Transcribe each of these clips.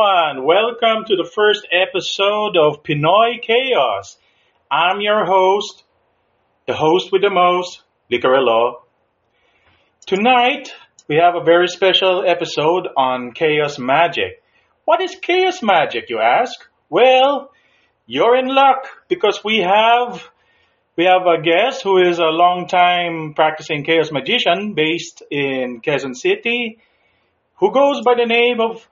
Everyone. Welcome to the first episode of Pinoy Chaos. I'm your host, the host with the most, Licarello. Tonight, we have a very special episode on Chaos Magic. What is Chaos Magic, you ask? Well, you're in luck because we have we have a guest who is a long time practicing chaos magician based in Quezon City who goes by the name of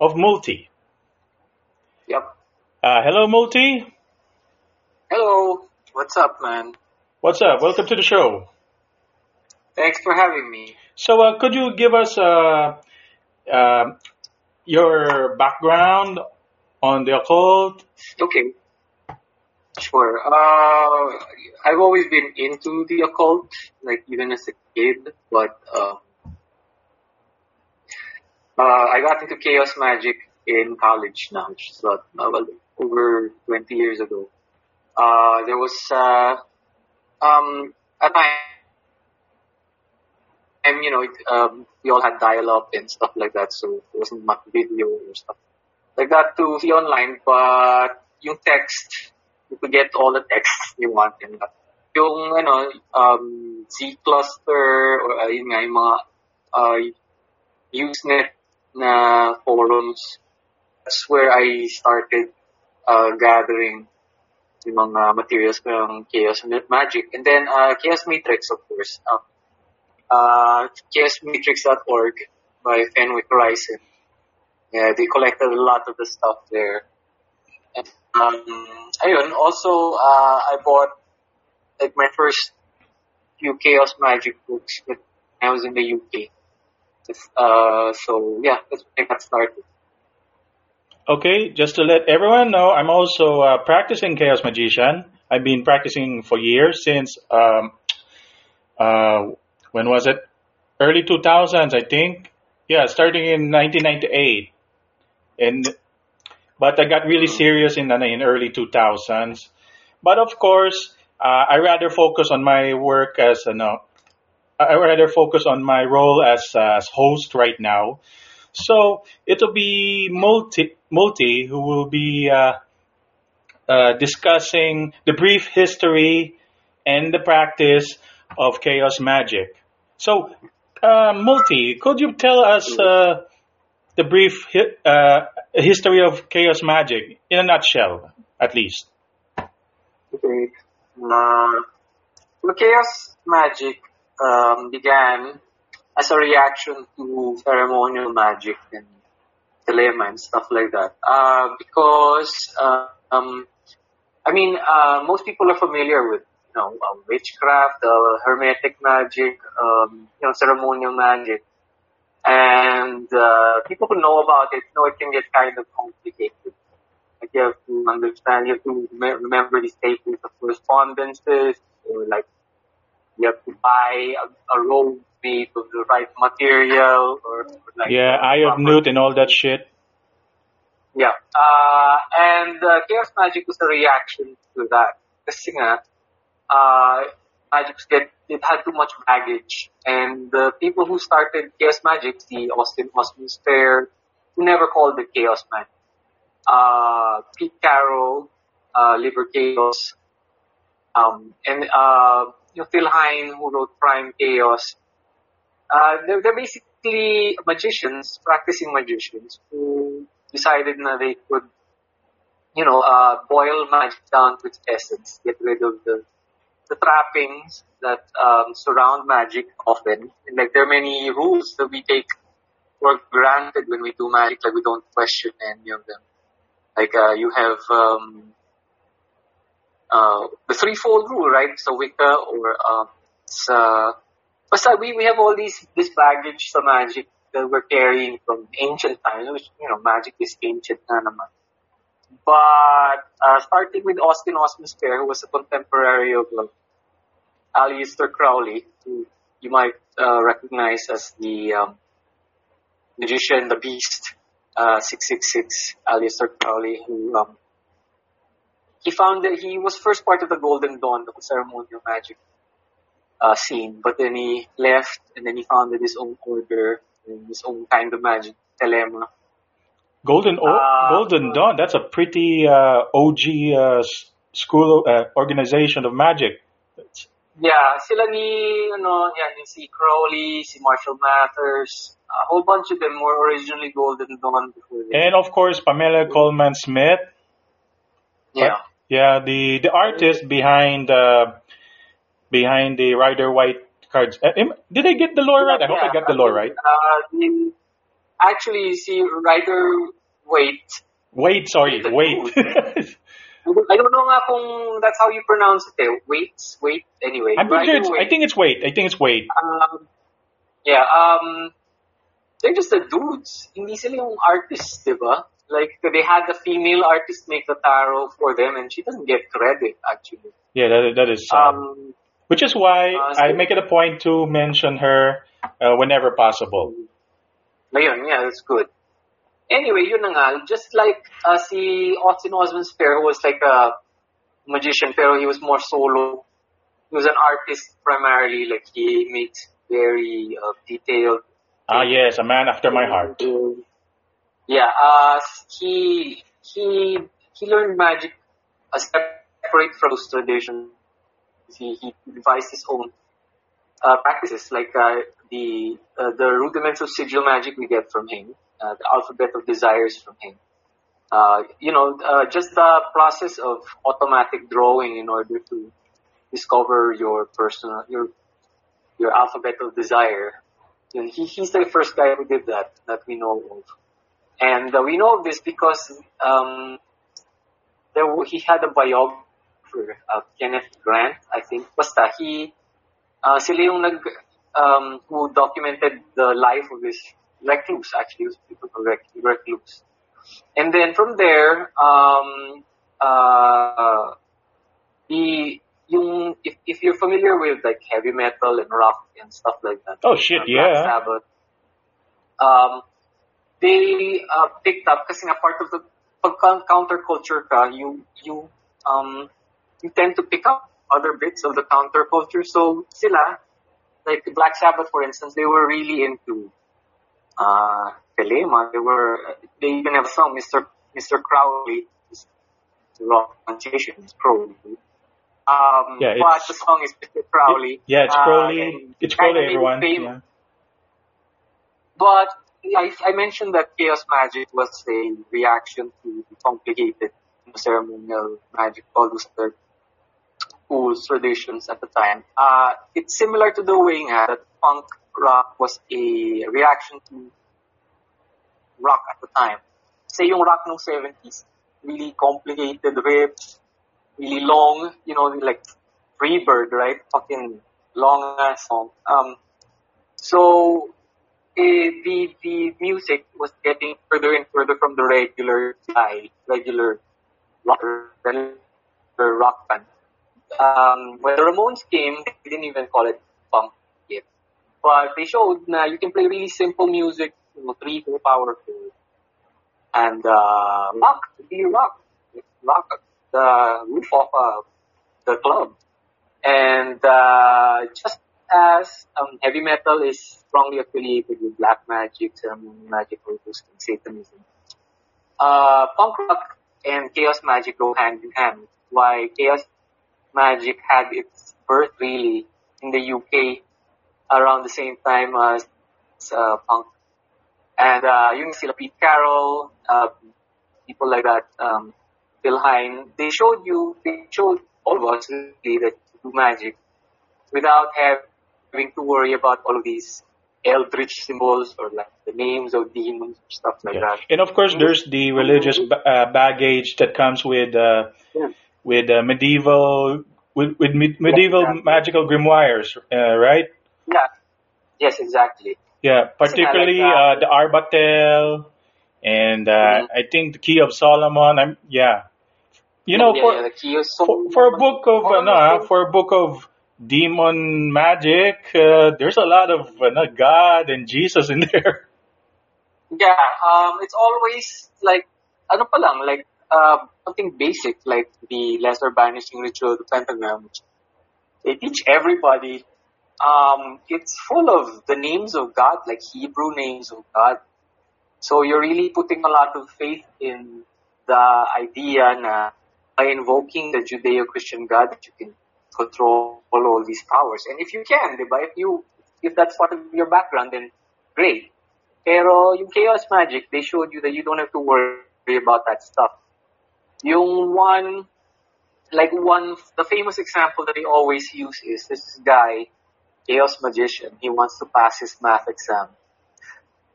of Multi. Yep. Uh, hello, Multi. Hello. What's up, man? What's up? Welcome to the show. Thanks for having me. So, uh, could you give us uh, uh, your background on the occult? Okay. Sure. Uh, I've always been into the occult, like even as a kid, but uh, I got into chaos magic in college now, which is about, uh, well, over 20 years ago. Uh, there was uh, um, a time, and you know, it, um, we all had dial-up and stuff like that, so there wasn't much video or stuff like that to see online. But yung text, you could get all the texts you want and that. Yung ano, um, Z cluster or uh, yun yung mga uh, Usenet na forums. That's where I started uh, gathering yung mga materials ng Chaos Magic. And then uh, Chaos Matrix, of course. Uh, uh, chaosmatrix.org by Fenwick Rysen. Yeah, they collected a lot of the stuff there. And, um, also, uh, I bought like my first few Chaos Magic books when I was in the UK. Uh, so yeah, I got started. Okay, just to let everyone know, I'm also a practicing Chaos Magician. I've been practicing for years since um, uh, when was it? Early 2000s, I think. Yeah, starting in 1998, and but I got really serious in in early 2000s. But of course, uh, I rather focus on my work as a no, I rather focus on my role as as host right now. So it'll be multi multi who will be uh, uh, discussing the brief history and the practice of chaos magic. So, uh, multi, could you tell us uh, the brief hi- uh, history of chaos magic in a nutshell, at least? Okay. Uh, chaos magic um, began as a reaction to ceremonial magic and Thelema and stuff like that. Uh, because, uh, um, I mean, uh, most people are familiar with, you know, uh, witchcraft, hermetic magic, um, you know, ceremonial magic. And uh, people who know about it know it can get kind of complicated. Like you have to understand, you have to remember the tables of correspondences, or like you have to buy a, a robe made of the right material, or, or like Yeah, Eye of Newt and all that shit. Yeah. Uh, and uh, Chaos Magic was a reaction to that. Kasi nga, uh, Magic get, it had too much baggage. And the people who started Chaos Magic, the Austin Osman Spare, who never called it Chaos Magic. Uh, Pete Carroll, uh, Liber Kaos, um, and, uh, Phil Hine, who wrote Prime Chaos. Uh, they're, they're basically magicians, practicing magicians, who decided that they could, you know, uh, boil magic down to its essence, get rid of the the trappings that um, surround magic often. And like there are many rules that we take for granted when we do magic, like we don't question any of them. Like uh, you have um, uh, the threefold rule, right? So Wicca or um, it's, uh, we we have all these this baggage sa magic that we're carrying from ancient times, which you know magic is ancient na naman. But uh, starting with Austin Osman Spare, who was a contemporary of uh, Aleister Crowley, who you might uh, recognize as the um, magician, the beast, uh, 666, Aleister Crowley, who um, he found that he was first part of the Golden Dawn the ceremonial magic uh, scene, but then he left and then he founded his own order and his own kind of magic Thelema. Golden o- Uh, Golden Dawn. That's a pretty uh, OG uh, school uh, organization of magic. It's- Yeah, sila ni, ano, yan, ni si Crowley, si Marshall Mathers, a whole bunch of them were originally Golden Dawn before this. and of course, Pamela Colman Smith. yeah. Yeah, the the artist behind uh, behind the Rider White cards. Uh, am- did I get the lore right? I hope I got the lore right. Uh, the- actually, see, Rider Waite. Wait, sorry, wait. I don't know nga kung that's how you pronounce it eh. Wait, wait, anyway. I'm pretty sure Rider it's. I Waite. think it's wait. I think it's wait. Um, yeah, um, they're just the dudes. Hindi sila yung artists, di ba? Like, they had the female artist make the tarot for them and she doesn't get credit, actually. Yeah, that that is. sad. Um, Which is why uh, I make it a point to mention her uh, whenever possible. Ayun, yeah, that's good. Anyway, yun na nga. Just like uh, si Austin Osman Spare, who was like a magician, pero he was more solo. He was an artist primarily. Like, he makes very uh, detailed Ah, yes, a man after my heart. Yeah, uh, he he he learned magic uh, separate from those traditions. He he devised his own uh, practices, like uh, the uh, the rudiments of sigil magic we get from him, uh, the alphabet of desires from him. Uh, you know, uh, just the process of automatic drawing in order to discover your personal your your alphabet of desire. Yun, he, he's the first guy who did that that we know of. And uh, we know this because um, there w- he had a biographer, uh, Kenneth Grant, I think. Basta, he, uh, sila yung nag, um, who documented the life of this recluse, actually, was people called rec- recluse. And then from there, um, uh, the, yung, if, if you're familiar with like heavy metal and rock and stuff like that, Oh shit, uh, Black yeah. Sabbath. Um, they uh, picked up kasi nga part of the pag counterculture ka, you you um you tend to pick up other bits of the counterculture. So sila, like Black Sabbath for instance, they were really into uh Thelema. They were they even have a song, Mr. Mr. Crowley, it's rock pronunciation, it's Crowley. Um, Yeah, but it's- the song is Mr. Crowley. Yeah, it's Uh, Crowley. and it's Crowley, everyone. fame- Yeah. but I, I mentioned that chaos magic was a reaction to complicated ceremonial magic, all those other schools, traditions at the time. Uh, it's similar to the way that punk rock was a reaction to rock at the time. Say yung rock ng 70s, really complicated riffs, really long, you know, like Freebird, right? Fucking long ass song. Um, so the the music was getting further and further from the regular style, regular rock, regular rock band. Um, when the Ramones came, they didn't even call it punk yet, but they showed that you can play really simple music, you know, three four power chords, and uh, rock, be rock, rock the roof of uh, the club, and uh, just as um, heavy metal is strongly affiliated with black magic, ceremonial magic, occultism, Satanism. Uh, punk rock and chaos magic go hand in hand. Why chaos magic had its birth really in the UK around the same time as uh, punk. And uh, yung sila Pete Carroll, uh, people like that, um, Phil Hine, they showed you, they showed all of us really that you do magic without having to worry about all of these eldritch symbols or like the names of demons or stuff like Yeah. that. And of course, there's the religious uh, baggage that comes with uh, Yeah. with uh, medieval with, with me- medieval exactly. magical grimoires, uh, right? Yeah. Yes, exactly. Yeah, particularly like uh, the Arbatel, and uh, Mhm. I think the Key of Solomon. I'm yeah, you know yeah, for, yeah, the key is so for for a book of uh, no, for a book of demon magic, uh, there's a lot of uh, God and Jesus in there. Yeah, um, it's always like, ano pa lang, like, uh, something basic, like the lesser banishing ritual the pentagram, they teach everybody. Um, it's full of the names of God, like Hebrew names of God. So you're really putting a lot of faith in the idea na by invoking the Judeo-Christian God that you can control all these powers. And if you can, diba? If you, if that's part of your background, then great. Pero yung chaos magic, they showed you that you don't have to worry about that stuff. Yung one, like one, the famous example that they always use is this guy, chaos magician. He wants to pass his math exam.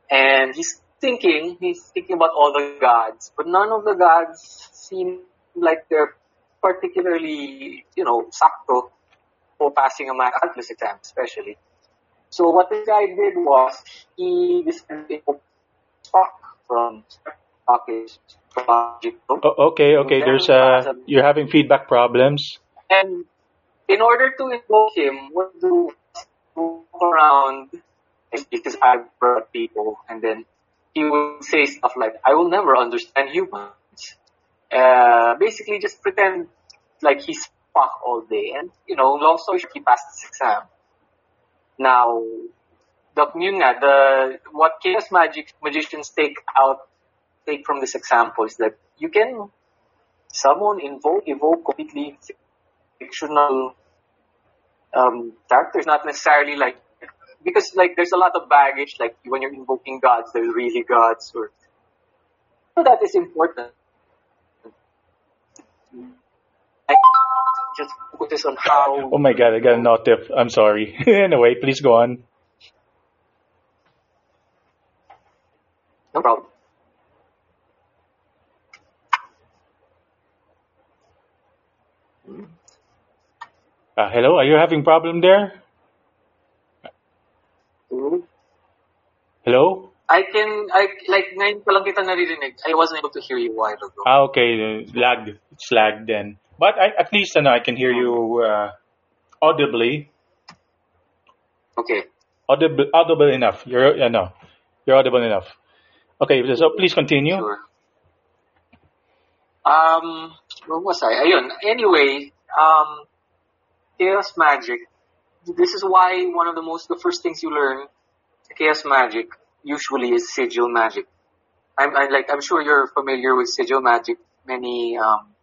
And he's thinking, he's thinking about all the gods, but none of the gods seem like they're particularly, you know, sakto for passing a calculus exam, especially. So what this guy did was he decided to talk from package. Oh, okay, okay. There's uh, you're having feedback problems. And in order to invoke him, what do walk around because I've brought people, and then he would say stuff like, "I will never understand humans." Uh, basically, just pretend like he's fuck all day, and you know, long story short, he passed this exam. Now, the yun nga, the what chaos magic magicians take out take from this example is that you can someone invoke evoke completely fictional um, characters, not necessarily like because like there's a lot of baggage like when you're invoking gods, there's really gods or so that is important. I just focus on how. Oh my god, I got a notif. I'm sorry. anyway, please go on. No problem. Uh, hello, are you having problem there? Mhm. Hello? I can, I, like, ngayon ko lang kita naririnig. I wasn't able to hear you a while ago. Ah, okay. uh, Lagged. It's lagged then. But I, at least ano, I can hear you uh, audibly. Okay. Audible, audible enough. You're, ano, you're audible enough. Okay, so please continue. Sure. Um, where was I? Ayun. Anyway, um, chaos magic. This is why one of the most, the first things you learn, chaos magic, usually is sigil magic. I'm, I like, I'm sure you're familiar with sigil magic. Many, um,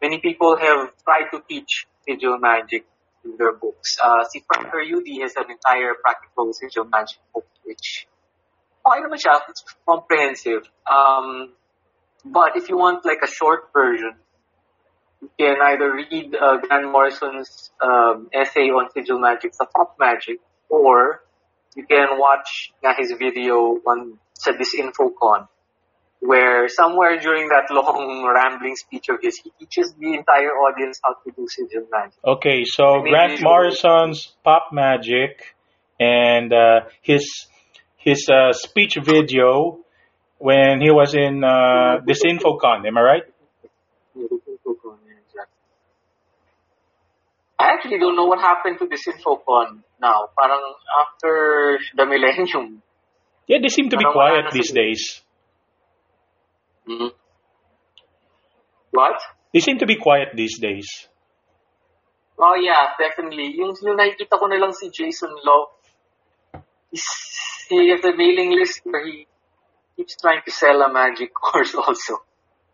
many people have tried to teach sigil magic in their books. Uh, si Frater U.D. has an entire practical sigil magic book, which, okay naman siya, it's comprehensive. Um, but if you want like a short version, you can either read uh, Grant Morrison's um, essay on sigil magic, the pop magic, or you can watch nga his video on sa Disinfocon, where somewhere during that long rambling speech of his, he teaches the entire audience how to do sigil magic. Okay, so Grant Morrison's Pop Magic and uh, his his uh, speech video when he was in uh, Disinfocon, am I right? Yeah, Disinfocon, yeah, exactly. I actually don't know what happened to Disinfocon now. Parang after the millennium. Yeah, they seem to be quiet these sila. days. Mhm. What? They seem to be quiet these days. Oh yeah, definitely. Yung, yung nakikita ko na lang si Jason Louv, he's, he has a mailing list where he keeps trying to sell a magic course also.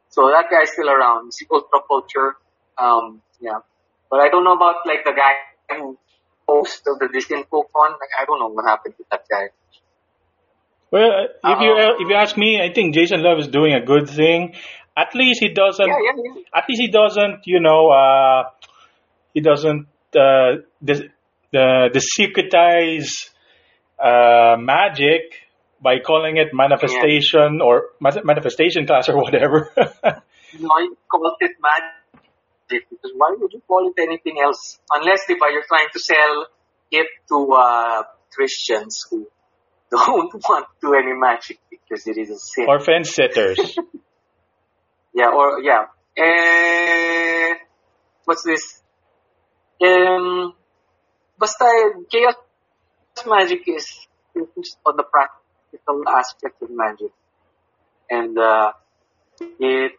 So that guy's still around. Si Ultra Culture. Um, yeah. But I don't know about like the guy who host of the Disinfocon. Like I don't know what happened to that guy. Well, if you if you ask me, I think Jason Louv is doing a good thing. At least he doesn't. Yeah, yeah, yeah. At least he doesn't. You know, uh, he doesn't uh, the the the secretize uh, magic by calling it manifestation or manifestation class or whatever. No, he calls it magic because why would you call it anything else? Unless if you're trying to sell it to uh, Christians who don't want to do any magic because it is a sin. or fence sitters. yeah, or yeah. Eh, what's this? Um, basta chaos magic is focused on the practical aspect of magic, and uh, it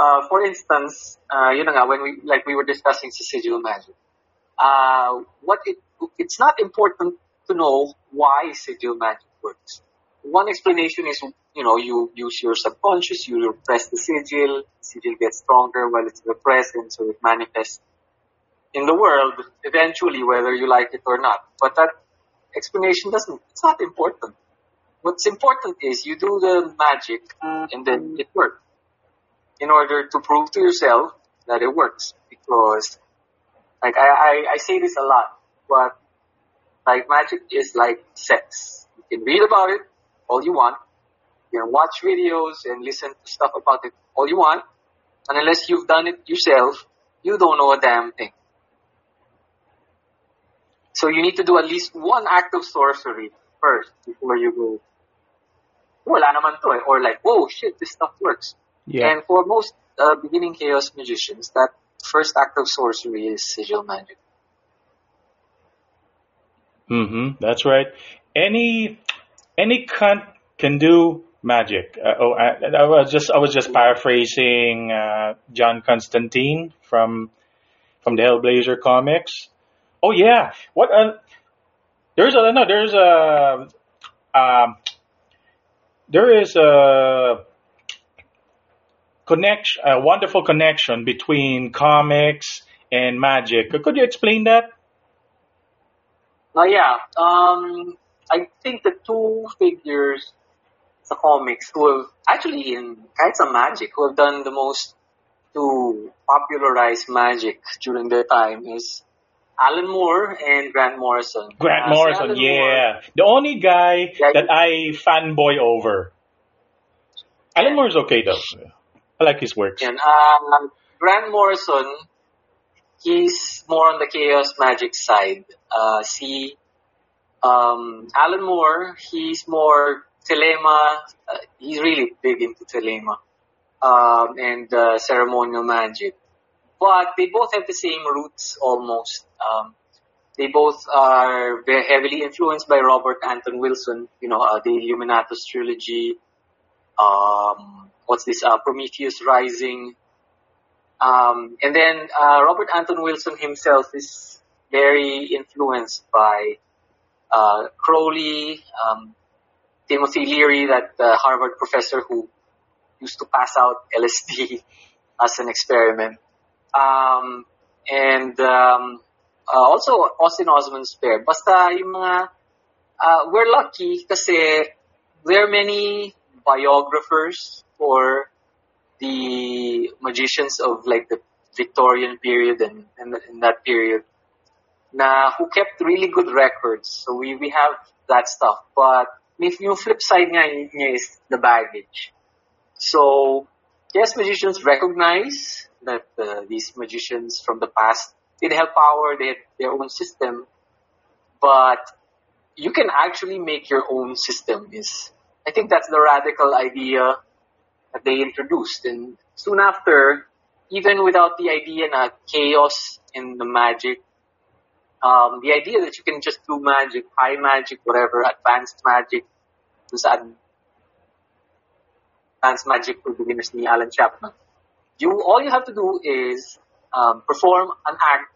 uh, for instance, uh, you know, when we like we were discussing sigil magic, uh, what it it's not important to know why sigil magic works. one explanation is, you know, you use your subconscious, you repress the sigil, sigil gets stronger while it's repressed, and so it manifests in the world eventually, whether you like it or not. But that explanation doesn't, it's not important. What's important is you do the magic and then it works. In order to prove to yourself that it works. Because, like, I, I, I say this a lot, but, like, magic is like sex. You can read about it all you want. You can watch videos and listen to stuff about it all you want. And unless you've done it yourself, you don't know a damn thing. So you need to do at least one act of sorcery first before you go, wala naman to eh. Or like, whoa, shit, this stuff works. Yeah. And for most uh, beginning chaos magicians, that first act of sorcery is sigil magic. Mm-hmm. That's right. Any any cunt can do magic. Uh, oh, I, I was just I was just paraphrasing uh, John Constantine from from the Hellblazer comics. Oh yeah, what? Uh, there's a no. There's a um, there is a connection, a wonderful connection between comics and magic. Could you explain that? Oh yeah. Um, I think the two figures the comics who have actually in Kites of Magic who have done the most to popularize magic during their time is Alan Moore and Grant Morrison. Grant Uh, Morrison, yeah. Moore- The only guy Yeah, that I fanboy over. Alan Yeah. Moore's okay though. I like his works. Yan. Uh, Grant Morrison, he's more on the chaos magic side. Uh, see, um, Alan Moore, he's more thelema. Uh, he's really big into thelema um, and uh, ceremonial magic. But they both have the same roots almost. Um, they both are very heavily influenced by Robert Anton Wilson. You know, uh, the Illuminatus trilogy. Um, what's this? Uh, Prometheus Rising. Um, and then uh, Robert Anton Wilson himself is very influenced by uh, Crowley, um, Timothy Leary, that uh, Harvard professor who used to pass out LSD as an experiment. Um, and um, uh, also Austin Osman Spare. Basta yung mga, uh, we're lucky kasi there are many biographers for the magicians of like the Victorian period and, in that period na who kept really good records. So we, we have that stuff. But if you flip side niya is the baggage. So yes, magicians recognize that uh, these magicians from the past did have power, they had their own system, but you can actually make your own system. Is I think that's the radical idea that they introduced, and soon after, even without the idea na chaos in the magic, um, the idea that you can just do magic, high magic, whatever, advanced magic, was advanced magic for beginners ni Alan Chapman. You all you have to do is um, perform an act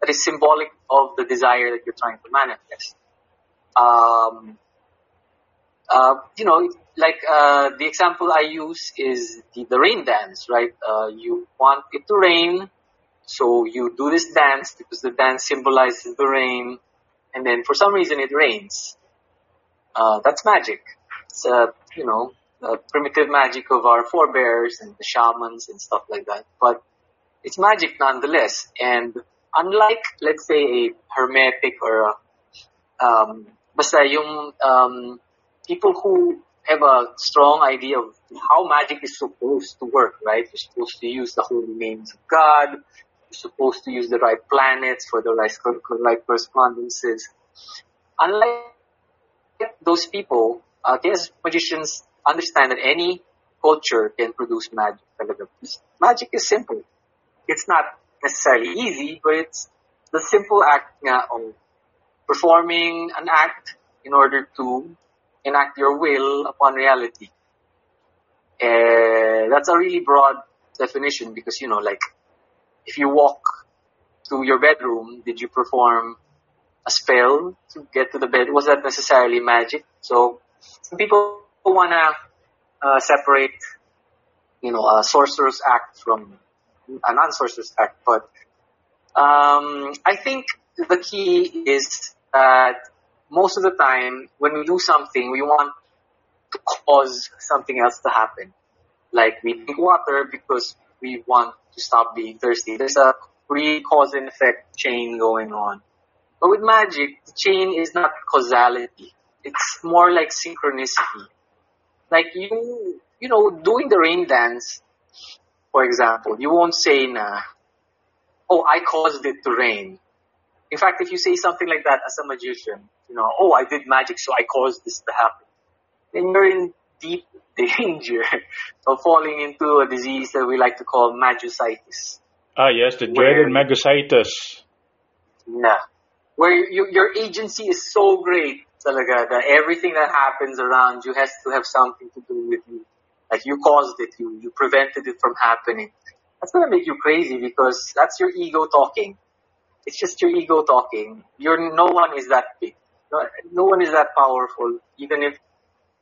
that is symbolic of the desire that you're trying to manifest. Um, uh, you know, like uh, the example I use is the, the rain dance, right? Uh, you want it to rain, so you do this dance because the dance symbolizes the rain, and then for some reason it rains. Uh, that's magic. It's uh, you know uh, primitive magic of our forebears and the shamans and stuff like that. But it's magic nonetheless. And unlike, let's say, a hermetic or a, um, basta yung um, people who have a strong idea of how magic is supposed to work, right? You're supposed to use the holy names of God. You're supposed to use the right planets for the right, correspondences. Unlike those people, uh, chaos magicians understand that any culture can produce magic. Magic is simple. It's not necessarily easy, but it's the simple act of performing an act in order to enact your will upon reality. Uh, that's a really broad definition because, you know, like, if you walk to your bedroom, did you perform a spell to get to the bed? Was that necessarily magic? So, some people wanna uh, separate, you know, a sorcerer's act from a non-sorcerer's act, but um, I think the key is that most of the time when we do something, we want to cause something else to happen. Like we drink water because we want to stop being thirsty. There's a pre-cause and effect chain going on. But with magic, the chain is not causality. It's more like synchronicity. Like you, you know, doing the rain dance, for example, you won't say, nah, oh, I caused it to rain. In fact, if you say something like that as a magician, you know, oh, I did magic, so I caused this to happen, then you're in deep danger of falling into a disease that we like to call magicitis. Ah, yes, the dreaded magicitis. Nah. Where you, your agency is so great talaga that everything that happens around you has to have something to do with you. Like you caused it, you, you prevented it from happening. That's gonna make you crazy because that's your ego talking. It's just your ego talking. You're, no one is that big. No, no one is that powerful, even if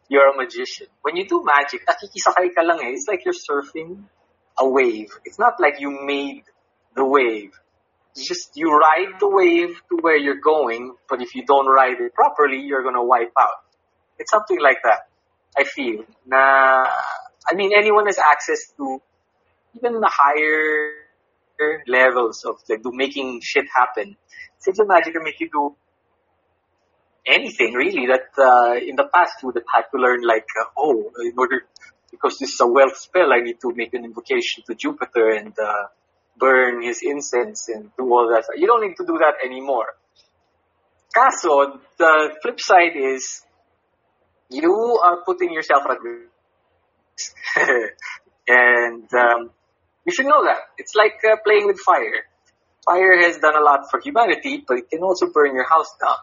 you're a magician. When you do magic, ka lang eh. It's like you're surfing a wave. It's not like you made the wave. It's just you ride the wave to where you're going, but if you don't ride it properly, you're gonna wipe out. It's something like that. I feel. Na, I mean, anyone has access to even the higher levels of like do making shit happen. Simple magic can make you do anything really that uh, in the past you would have had to learn like uh, oh in order because this is a wealth spell I need to make an invocation to Jupiter and uh, burn his incense and do all that. You don't need to do that anymore. Kaso, the flip side is you are putting yourself at risk. and um, you should know that. It's like uh, playing with fire. Fire has done a lot for humanity, but it can also burn your house down.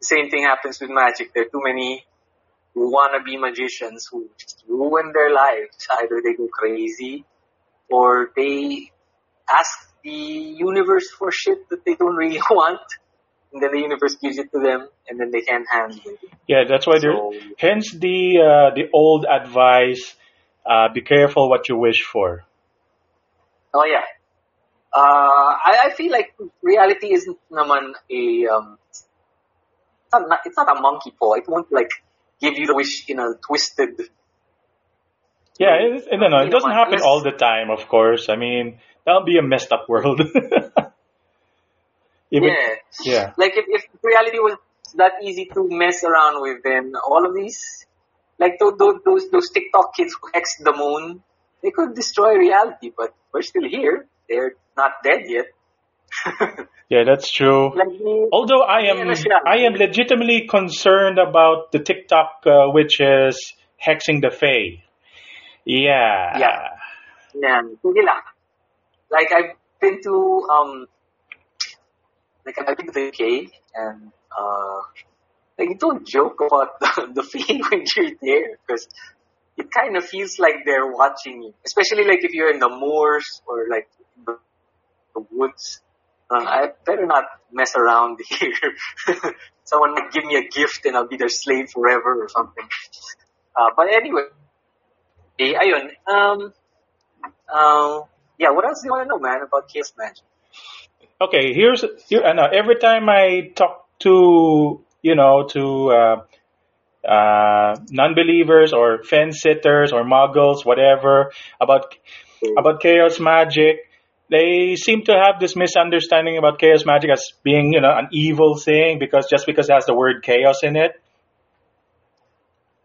The same thing happens with magic. There are too many wannabe magicians who just ruin their lives. Either they go crazy or they ask the universe for shit that they don't really want. And then the universe gives it to them, and then they can't handle it. Yeah, that's why so, there. Hence the uh, the old advice: uh, be careful what you wish for. Oh yeah, uh, I, I feel like reality isn't naman a um, it's not, it's not a monkey paw. It won't like give you the wish in a twisted. Yeah, it, no, no, it doesn't happen all the time. Of course, I mean that'll be a messed up world. Even, yeah, yeah. Like if, if reality was that easy to mess around with, then all of these, like those those those TikTok kids who hexed the moon, they could destroy reality. But we're still here. They're not dead yet. yeah, that's true. Although I am, I am legitimately concerned about the TikTok uh, is hexing the Fae. Yeah. Yeah. Yeah. Like I've been to um, like I've been to the UK and uh, like you don't joke about the, the Fae when you're there because it kind of feels like they're watching you, especially like if you're in the moors or like the, woods uh, I better not mess around here. Someone might give me a gift and I'll be their slave forever or something. Uh, but anyway, eh, ayun, um, uh, yeah, what else do you want to know, man, about Chaos Magic? Okay, here's, here, uh, every time I talk to, you know, to, uh, uh, non-believers or fence sitters or muggles, whatever, about, about chaos magic, they seem to have this misunderstanding about chaos magic as being, you know, an evil thing because just because it has the word chaos in it.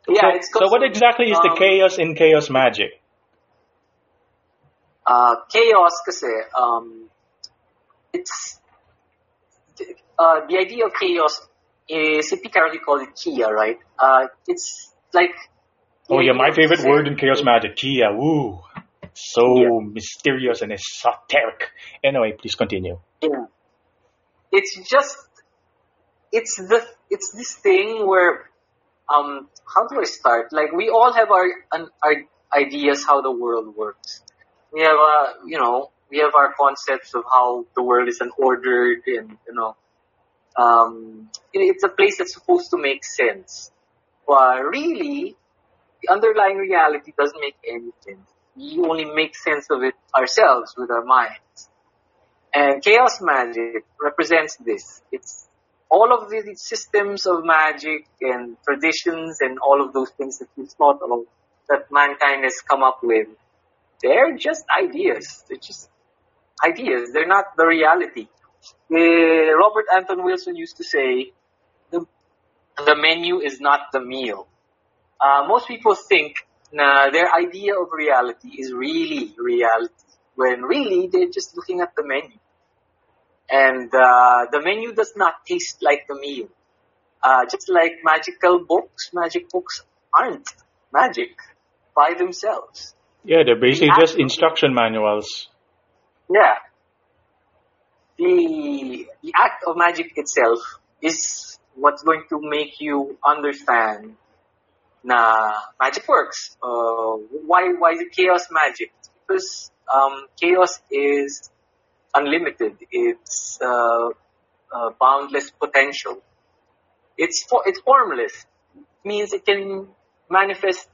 Yeah. So, so what exactly is um, the chaos in chaos magic? Uh, chaos kasi, um, it's, uh, the idea of chaos is typically called Kia, right? Uh, it's like. Oh yeah, my favorite word in chaos magic, Kia. Woo so yeah. mysterious and esoteric. Anyway, please continue. Yeah. It's just, it's the, it's this thing where, um, how do I start? Like we all have our, an, our ideas how the world works. We have, uh, you know, we have our concepts of how the world is unordered and, you know, um, it's a place that's supposed to make sense. But really, the underlying reality doesn't make any sense. We only make sense of it ourselves with our minds. And chaos magic represents this. It's all of the systems of magic and traditions and all of those things that we thought of that mankind has come up with. They're just ideas. They're just ideas. They're not the reality. Uh, Robert Anton Wilson used to say, the, the menu is not the meal. Uh, most people think their idea of reality is really reality, when really they're just looking at the menu. And uh, the menu does not taste like the meal. Uh, just like magical books, magic books aren't magic by themselves. Yeah, they're basically just instruction manuals. Yeah. The, the act of magic itself is what's going to make you understand na magic works. Uh, why, why is it chaos magic? Because um, chaos is unlimited. It's uh, uh, boundless potential. It's for, it's formless. It means it can manifest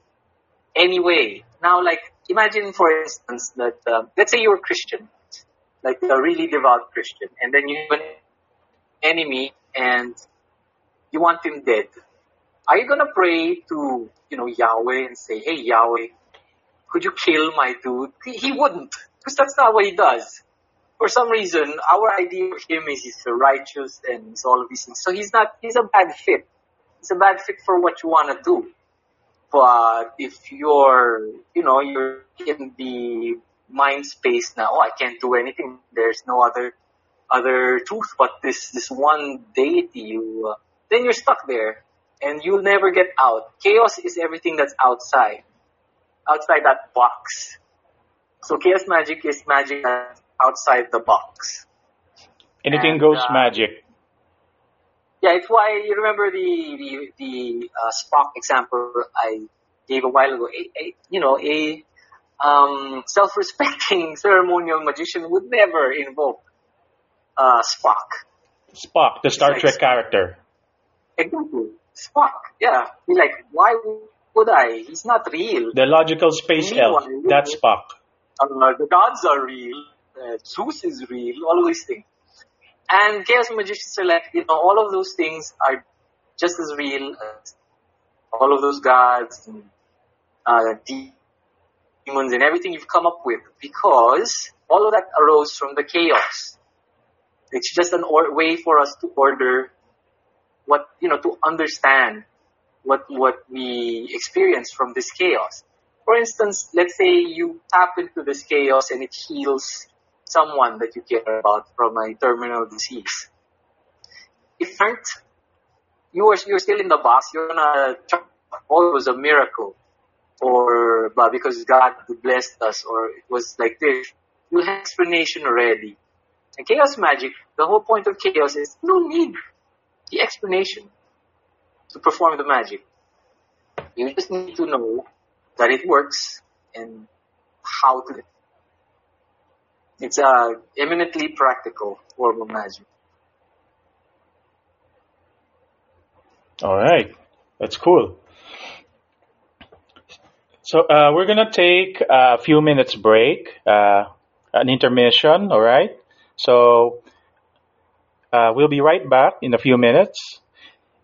any way. Now, like imagine, for instance, that uh, let's say you're a Christian, like a really devout Christian, and then you have an enemy and you want him dead. Are you gonna pray to you know Yahweh and say, "Hey Yahweh, could you kill my dude?" He, he wouldn't, because that's not what he does for some reason, our idea of him is he's righteous and he's all of these things. So he's not, he's a bad fit. He's a bad fit for what you want to do. But if you're, you know, you're in the mind space now, oh, I can't do anything. There's no other, other truth but this, this one deity. You, uh, then you're stuck there and you'll never get out. Chaos is everything that's outside, outside that box. So chaos magic is magic that's outside the box. Anything and, goes uh, magic. Yeah, it's why you remember the the, the uh, Spock example I gave a while ago. A, a, you know, a um, self-respecting ceremonial magician would never invoke uh, Spock. Spock, the Star Trek character. Exactly. Spock, yeah. He's like, why would I? He's not real. The logical space elf. That's Spock. Uh, the gods are real uh, Zeus is real, all of these things. And chaos magicians are like, you know, all of those things are just as real as all of those gods and uh, demons and everything you've come up with because all of that arose from the chaos. It's just an or- way for us to order what, you know, to understand what, what we experience from this chaos. For instance, let's say you tap into this chaos and it heals someone that you care about from a terminal disease. If aren't, you are you're still in the box. You're gonna oh was a miracle, or but because God blessed us, or it was like this. You have explanation already. And chaos magic, the whole point of chaos is no need the explanation to perform the magic. You just need to know that it works and how to it's a eminently practical form of magic. All right, that's cool. So uh, we're gonna take a few minutes break, uh, an intermission. All right. So uh, we'll be right back in a few minutes,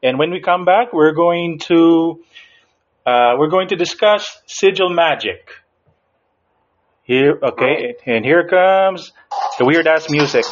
and when we come back, we're going to uh, we're going to discuss sigil magic. Here, okay, and here comes the weird ass music.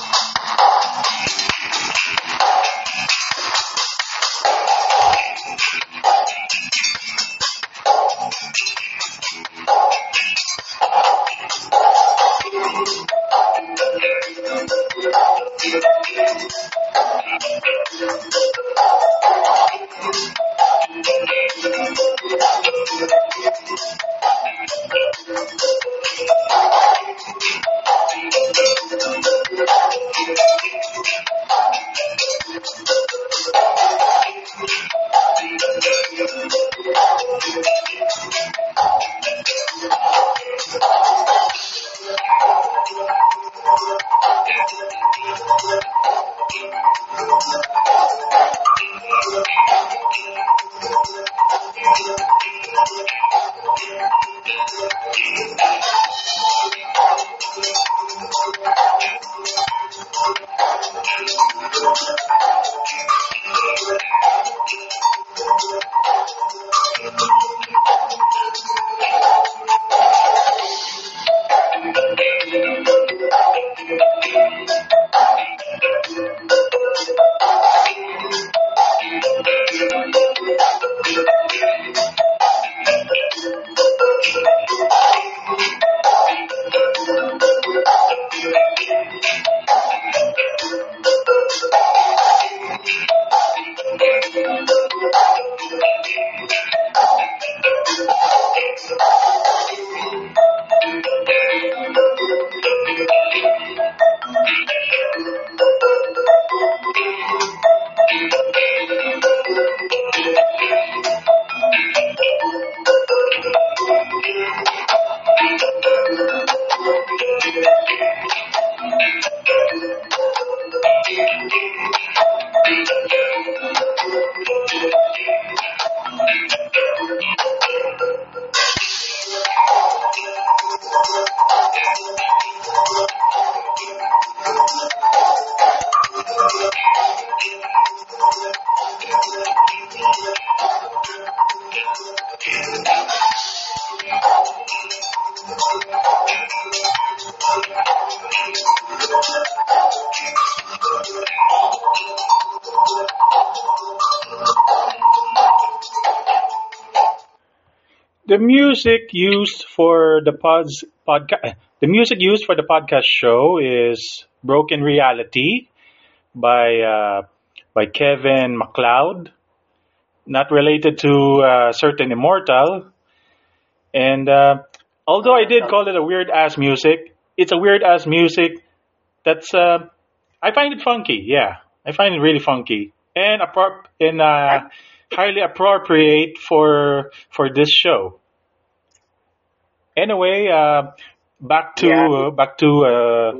The music used for the pods podcast the music used for the podcast show is Broken Reality by uh, by Kevin MacLeod, not related to a certain immortal. And uh, although I did call it a weird ass music, it's a weird ass music that's uh, I find it funky. Yeah, I find it really funky and appro- and uh, highly appropriate for for this show. Anyway, uh, back to Yeah. uh, back to uh,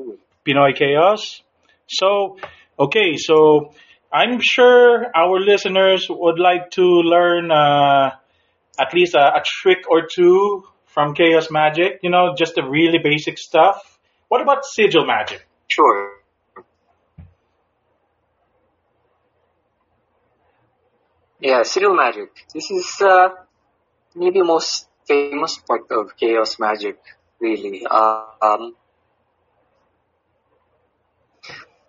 Pinoy Chaos. So, okay, so I'm sure our listeners would like to learn uh, at least a, a trick or two from Chaos Magic. You know, just the really basic stuff. What about Sigil Magic? Sure. Yeah, Sigil Magic. This is uh, maybe most famous part of Chaos Magic, really. Um,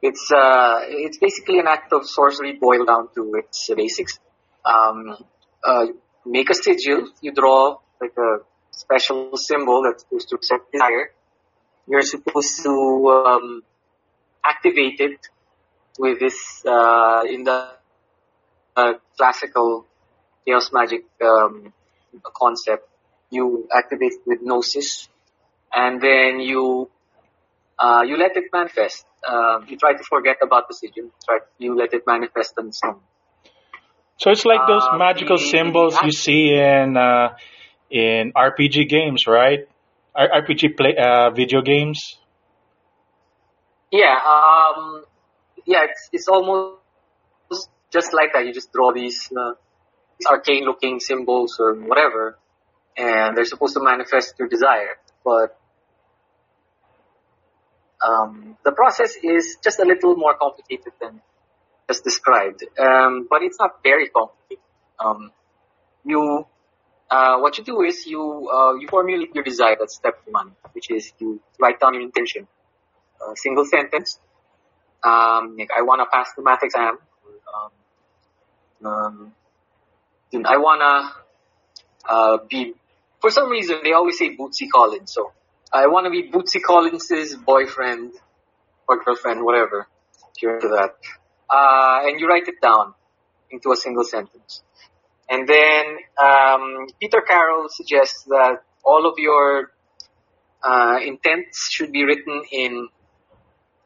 it's uh, it's basically an act of sorcery boiled down to its basics. Um, uh, make a sigil. You draw like a special symbol that's supposed to set desire. You're supposed to um, activate it with this uh, in the uh, classical chaos magic um, concept. You activate with gnosis, and then you uh, you let it manifest. Um, you try to forget about the sigil. Try you let it manifest on its own. So it's like those Um, magical the- symbols you see in uh, in RPG games, right? R- RPG play uh, video games. Yeah, um, yeah, it's it's almost just like that. You just draw these, uh, these arcane-looking symbols or whatever, and they're supposed to manifest your desire. But um, the process is just a little more complicated than just described. Um, but it's not very complicated. Um, you, uh, what you do is you uh, you formulate your desire. That's step one, which is you write down your intention a single sentence. Um, like I want to pass the math exam. Um, um, I want to uh, be. For some reason, they always say Bootsy Collins. So I want to be Bootsy Collins's boyfriend or girlfriend, whatever. If you're into that, uh, and you write it down into a single sentence. And then um, Peter Carroll suggests that all of your uh, intents should be written in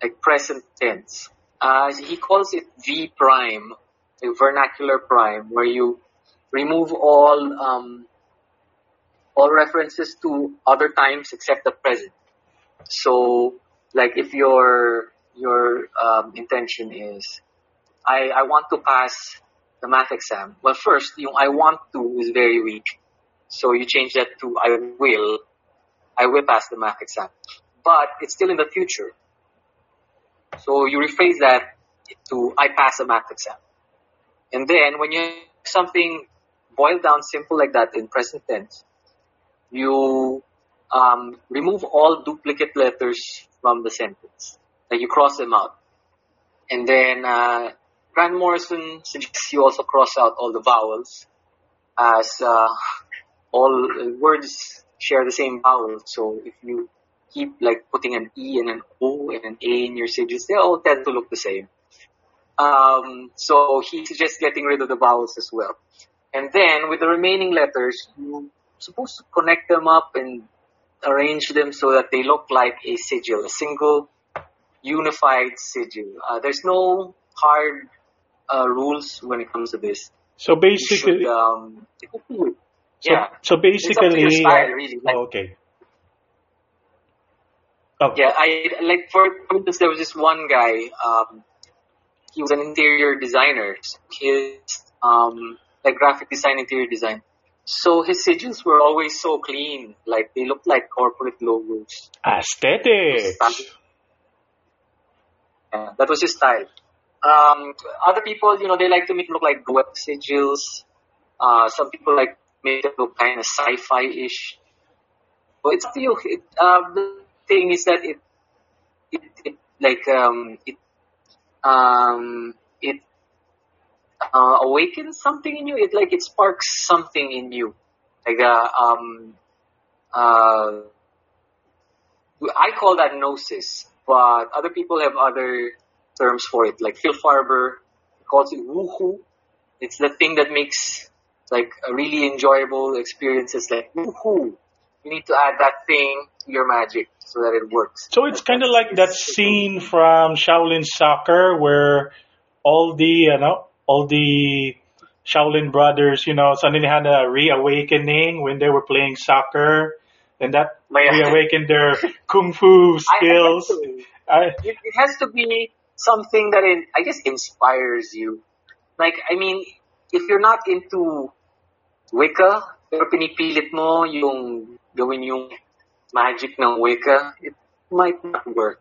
like present tense. Uh, he calls it V prime, a vernacular prime, where you remove all um, all references to other times except the present. So, like if your your um, intention is, I, I want to pass the math exam. Well, first, yung I want to is very weak. So you change that to I will. I will pass the math exam. But it's still in the future. So you rephrase that to I pass a math exam. And then when you something boiled down simple like that in present tense, you um, remove all duplicate letters from the sentence. Like you cross them out. And then uh, Grant Morrison suggests you also cross out all the vowels as uh, all words share the same vowel. So if you keep like putting an E and an O and an A in your sigils, they all tend to look the same. Um, so he suggests getting rid of the vowels as well. And then with the remaining letters, you're supposed to connect them up and arrange them so that they look like a sigil, a single unified sigil. Uh, there's no hard uh, rules when it comes to this. So basically, should, um, so, yeah. So basically, style, really. Like, oh, okay. Oh. Yeah, I like for instance, there was this one guy. Um, he was an interior designer. His um, like graphic design, interior design. So his sigils were always so clean, like they looked like corporate logos. Aesthetic. Yeah, that was his style. Um, other people, you know, they like to make it look like web sigils. Uh, some people like make it look kind of sci-fi-ish. But it's up to you. It, uh, the thing is that it, it, it like, um, it, um, it, uh, awakens something in you. It like, it sparks something in you. Like, uh, um, uh, I call that gnosis, but other people have other terms for it. Like Phil Farber calls it woohoo. It's the thing that makes like a really enjoyable experiences like woohoo. You need to add that thing to your magic so that it works. So it's kind of like that scene from Shaolin Soccer where all the you know all the Shaolin brothers, you know, suddenly had a reawakening when they were playing soccer, and that reawakened their kung fu skills. I, it, it has to be something that in, I guess inspires you. Like, I mean, if you're not into Wicca, pero pinipilit mo yung gawin yung magic ng Wicca, it might not work.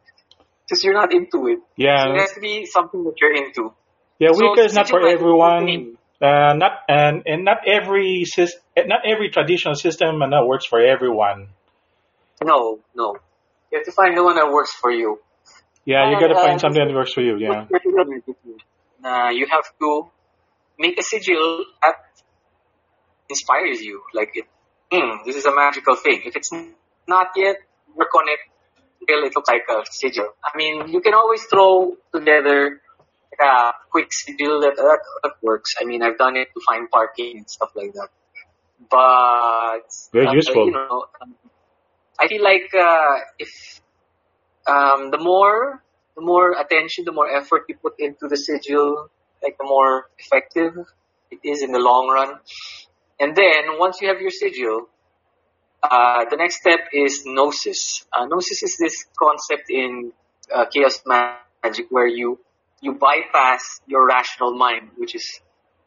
Because you're not into it. Yeah. So it has to be something that you're into. Yeah, so Wicca is not for everyone. Uh, not and and not every system, not every traditional system and that works for everyone. No, no. You have to find the one that works for you. Yeah, you got to find something that works for you. Yeah. Uh, you have to make a sigil that inspires you. Like it, mm, this is a magical thing. If it's not yet, work on it until it looks like a sigil. I mean, you can always throw together a quick sigil that, that, that works. I mean, I've done it to find parking and stuff like that. But very uh, useful. You know, I feel like uh, if um, the more the more attention, the more effort you put into the sigil, like the more effective it is in the long run. And then once you have your sigil, uh, the next step is gnosis. Uh, gnosis is this concept in uh, chaos magic where you you bypass your rational mind, which is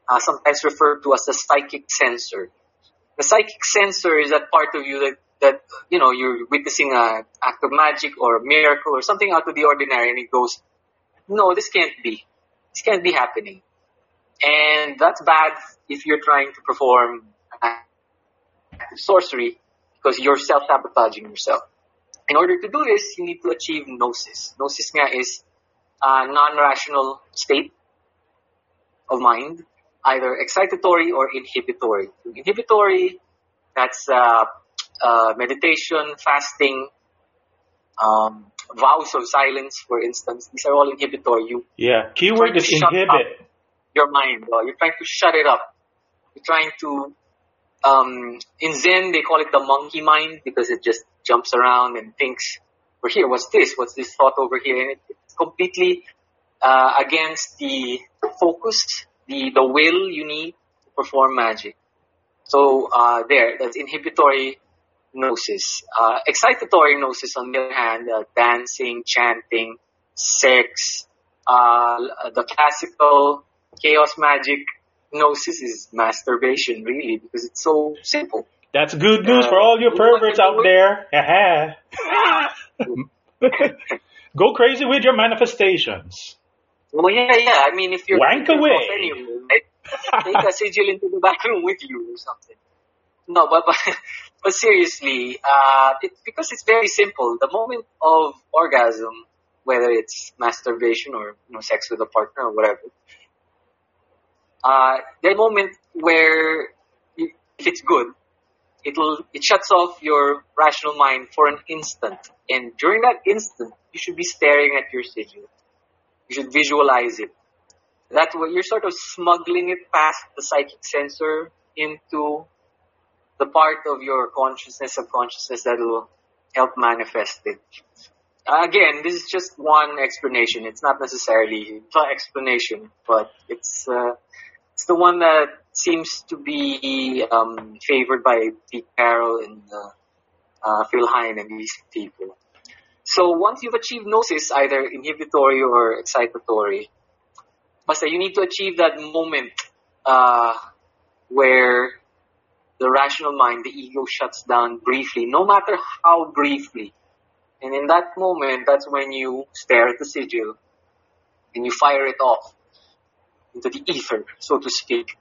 uh, sometimes referred to as the psychic censor. The psychic censor is that part of you that that you know you're witnessing a act of magic or a miracle or something out of the ordinary, and it goes, "No, this can't be. This can't be happening." And that's bad if you're trying to perform sorcery because you're self-sabotaging yourself. In order to do this, you need to achieve gnosis. Gnosis nga is a non-rational state of mind, either excitatory or inhibitory. Inhibitory, that's uh, uh, meditation, fasting, um, vows of silence, for instance. These are all inhibitory. You yeah. Keyword is inhibit. Your mind. Uh, you're trying to shut it up. You're trying to. Um, in Zen, they call it the monkey mind because it just jumps around and thinks, "We're here. What's this? What's this thought over here?" And it, it's completely uh, against the focus, the the will you need to perform magic. So uh, there, that's inhibitory gnosis. Uh, excitatory gnosis, on the other hand, uh, dancing, chanting, sex, uh, the classical chaos magic gnosis is masturbation, really, because it's so simple. That's good news for all your perverts out there. Go crazy with your manifestations. Well, yeah, yeah. I mean, if you're Wank away. anyway, right? take a sigil into the bathroom with you or something. No, but but, but seriously, uh, it, because it's very simple. The moment of orgasm, whether it's masturbation or you know sex with a partner or whatever, uh, the moment where if it's good, it'll it shuts off your rational mind for an instant, and during that instant, you should be staring at your sigil. You should visualize it. That way, you're sort of smuggling it past the psychic censor into the part of your consciousness, subconsciousness that will help manifest it. Again, this is just one explanation. It's not necessarily the explanation, but it's uh, it's the one that seems to be um, favored by Pete Carroll and uh, uh, Phil Hine and these people. So once you've achieved gnosis, either inhibitory or excitatory, basta you need to achieve that moment uh, where the rational mind, the ego shuts down briefly, no matter how briefly. And in that moment, that's when you stare at the sigil and you fire it off into the ether, so to speak.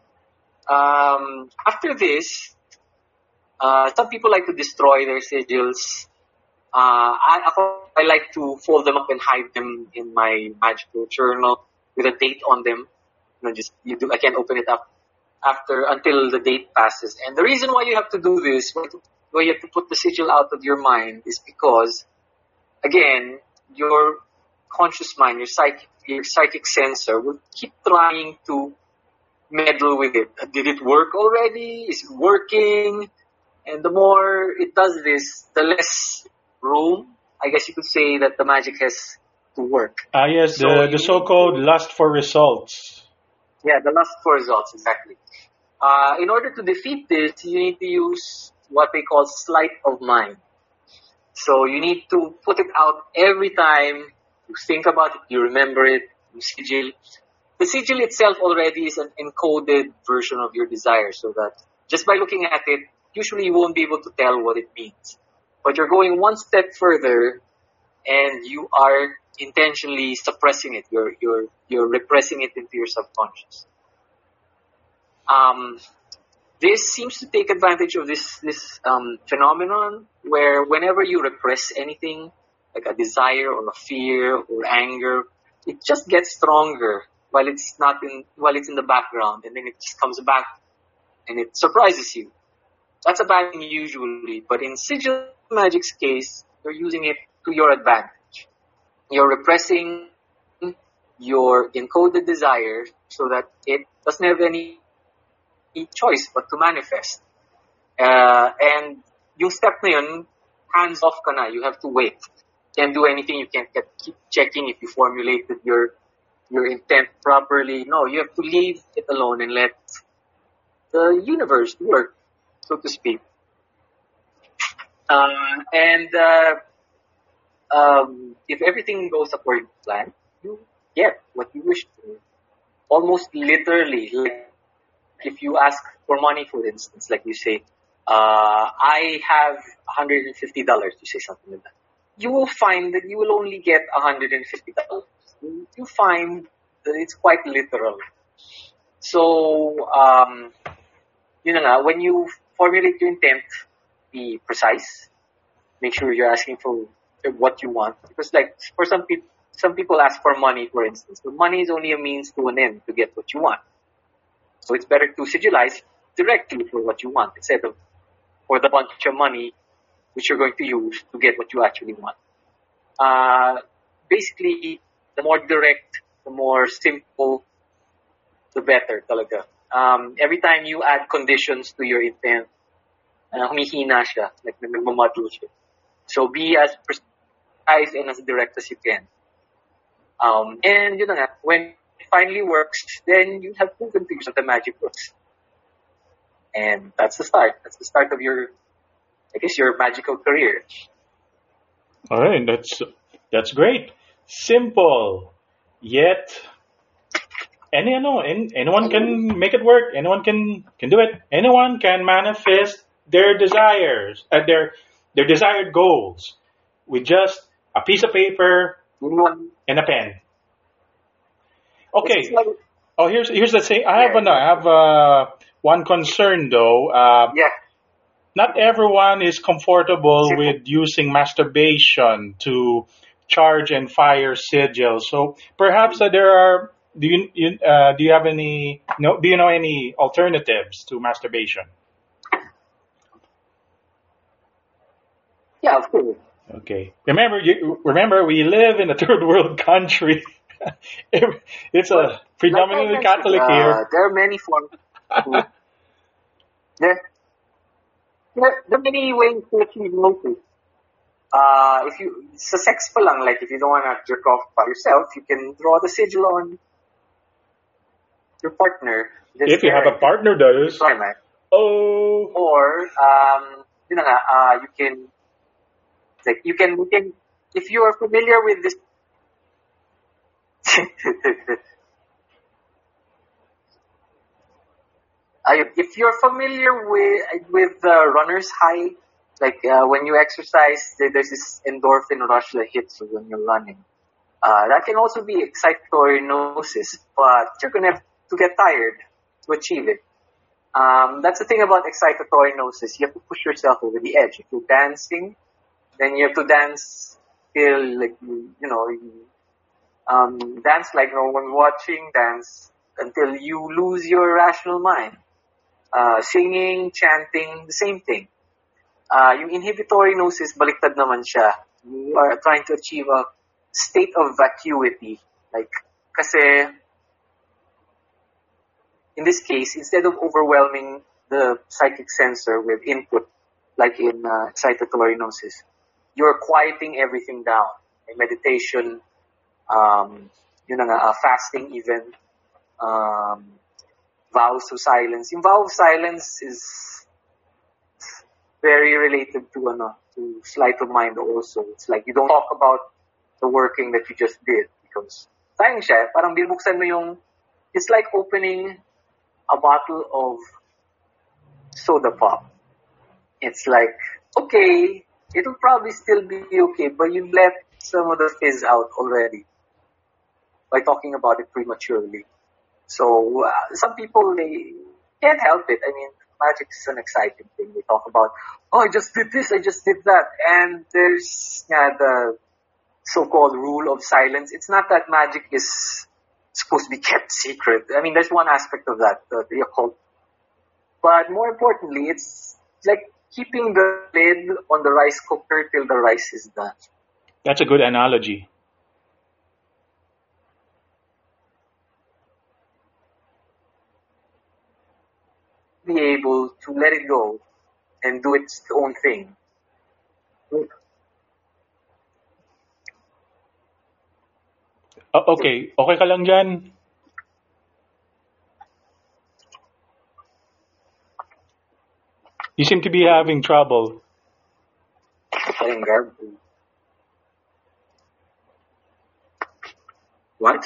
Um, after this, uh, some people like to destroy their sigils. Uh, I, I like to fold them up and hide them in my magical journal with a date on them. You know, just you do. I can't open it up after until the date passes. And the reason why you have to do this, why you have to put the sigil out of your mind, is because, again, your conscious mind, your psychic, your psychic censor will keep trying to meddle with it. Did it work already? Is it working? And the more it does this, the less room, I guess you could say, that the magic has to work. Ah, yes, So the, the so-called lust for results. Yeah, the lust for results, exactly. Uh, in order to defeat this, you need to use what they call sleight of mind. So you need to put it out every time you think about it, you remember it, you sigil. The sigil itself already is an encoded version of your desire, so that just by looking at it, usually you won't be able to tell what it means. But you're going one step further and you are intentionally suppressing it. You're you're you're repressing it into your subconscious. Um, this seems to take advantage of this this um, phenomenon where whenever you repress anything, like a desire or a fear or anger, it just gets stronger while it's not in while it's in the background, and then it just comes back and it surprises you. That's a bad thing usually, but in sigil magic's case, you're using it to your advantage. You're repressing your encoded desire so that it doesn't have any choice but to manifest. Uh, and yung step yun, hands off ka na. You have to wait. Can't do anything. You get, keep checking if you formulated your your intent properly. No, you have to leave it alone and let the universe work, so to speak. Um, and uh, um, if everything goes according to plan, you get what you wish for. Almost literally, like if you ask for money, for instance, like you say, uh, I have $150, you say something like that. You will find that you will only get $150. You you find that it's quite literal. So, um, na nga, when you formulate your intent, be precise. Make sure you're asking for what you want. Because like, for some people, some people ask for money, for instance. But money is only a means to an end to get what you want. So it's better to sigilize directly for what you want instead of for the bunch of money which you're going to use to get what you actually want. Uh, basically, the more direct, the more simple, the better talaga. Um, every time you add conditions to your intent, uh, siya, like nagmamadlo siya. So be as precise and as direct as you can. Um, and na nga, when it finally works, then you have proven to yourself the magic works. And that's the start. That's the start of your, I guess, your magical career. All right, that's that's great. Simple, yet any ano, any, anyone can make it work. Anyone can can do it. Anyone can manifest their desires, uh, their their desired goals, with just a piece of paper and a pen. Okay. Oh, here's here's the thing. I have an, I have uh, one concern though. Uh, yeah. Not everyone is comfortable with using masturbation to charge and fire sigils. So perhaps uh, there are. Do you, you uh, do you have any? No, do you know any alternatives to masturbation? Yeah, of course. Okay. Remember, you, remember, we live in a third world country. it's a predominantly Like Catholic uh, here. There are many forms. there, there, there are many ways to achieve motive. Uh, if you, sa sex pa lang, like if you don't want to jerk off by yourself, you can draw the sigil on your partner. This If you have a partner, that is. Sorry, man. Oh. Or, um, yun na nga, uh, you can, like, you can, you can, if you are familiar with this, Ayun, if you're familiar with with the runner's high, like uh, when you exercise, there's this endorphin rush that hits you when you're running. Uh, that can also be excitatory gnosis, but you're gonna have to get tired to achieve it. Um, that's the thing about excitatory gnosis. You have to push yourself over the edge. If you're dancing, then you have to dance till like you, you know, you, um, dance like no one's watching. Dance until you lose your rational mind. Uh, singing, chanting, the same thing. Uh, yung inhibitory gnosis, baliktad naman siya. You are trying to achieve a state of vacuity. Like, kasi in this case, instead of overwhelming the psychic censor with input, like in uh, excitatory gnosis, you're quieting everything down. Meditation, um, yun nga, uh, fasting even, um, vows of silence. Yung vow of silence is very related to ano, to sleight of mind also. It's like you don't talk about the working that you just did because sayang siya, parang binuksan mo yung, it's like opening a bottle of soda pop. It's like, okay, it'll probably still be okay, but you let some of the fizz out already by talking about it prematurely. So uh, some people they can't help it. I mean, magic is an exciting thing. They talk about, oh, I just did this, I just did that, and there's yeah, the so-called rule of silence. It's not that magic is supposed to be kept secret. I mean, there's one aspect of that, the, the occult. But more importantly, it's like keeping the lid on the rice cooker till the rice is done. That's a good analogy. Be able to let it go and do its own thing. O- okay, okay ka lang dyan? You seem to be having trouble. What?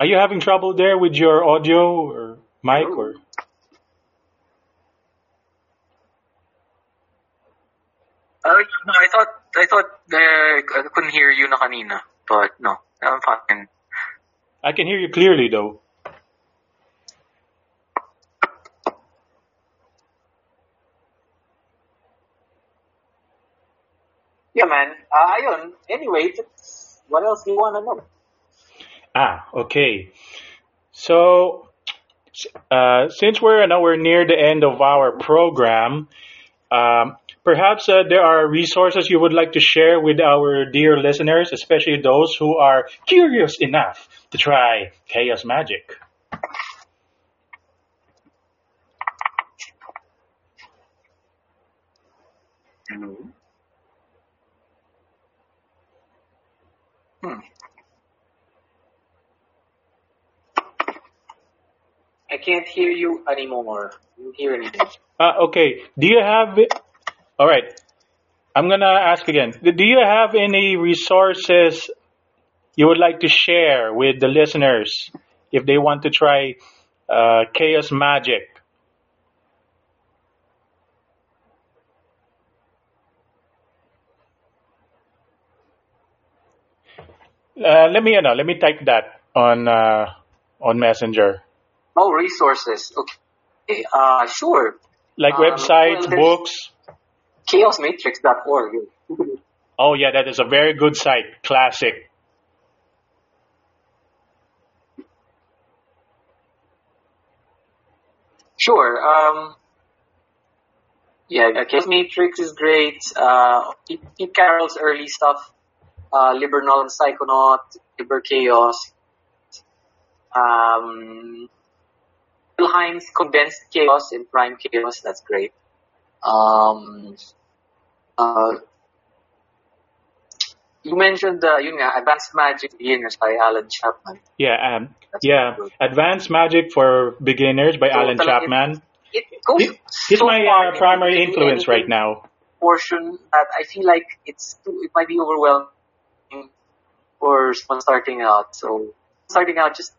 Are you having trouble there with your audio or mic or? Uh, no, I thought I thought uh, I couldn't hear you na kanina, but no, I'm fine. I can hear you clearly though. Yeah, man. Uh, ayun. Anyway, what else do you want to know? Ah, okay. So, uh, since we're now we're near the end of our program, um, perhaps uh, there are resources you would like to share with our dear listeners, especially those who are curious enough to try chaos magic. Hmm. I can't hear you anymore. Don't hear anything. Uh, okay. Do you have? All right. I'm gonna ask again. Do you have any resources you would like to share with the listeners, if they want to try uh, chaos magic. Uh, let me, you know, let me type that on uh, on Messenger. Oh, resources. Okay. Uh, sure. Like Um, websites, well, books. Chaosmatrix.org. Oh yeah, that is a very good site. Classic. Sure. Um, yeah, Chaos Matrix is great. Uh, Pete, Pete Carroll's early stuff, uh, Liber Null and Psychonaut, Liber Kaos. Um, condensed chaos in Prime Chaos. That's great. Um, you mentioned uh, yun nga, Advanced Magic Beginners by Alan Chapman. Yeah, um, yeah. good. Advanced Magic for Beginners by So, Alan Chapman. It, it goes He's so my far uh, primary influence right now. portion that I feel like it's too, it might be overwhelming for someone starting out. So starting out, just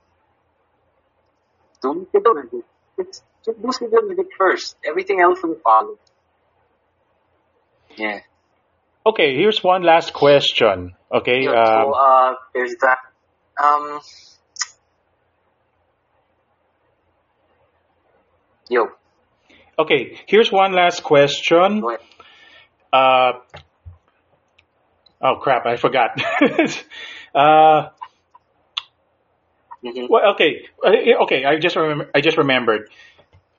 do Magic. Just, just do Magic first. Everything else will follow. Yeah. Okay, here's one last question. Okay, Yun, um, so uh, there's that. Um, yo, okay, here's one last question. Uh, oh crap, I forgot. uh, Mhm. well, okay, uh, okay, I just remember. I just remembered.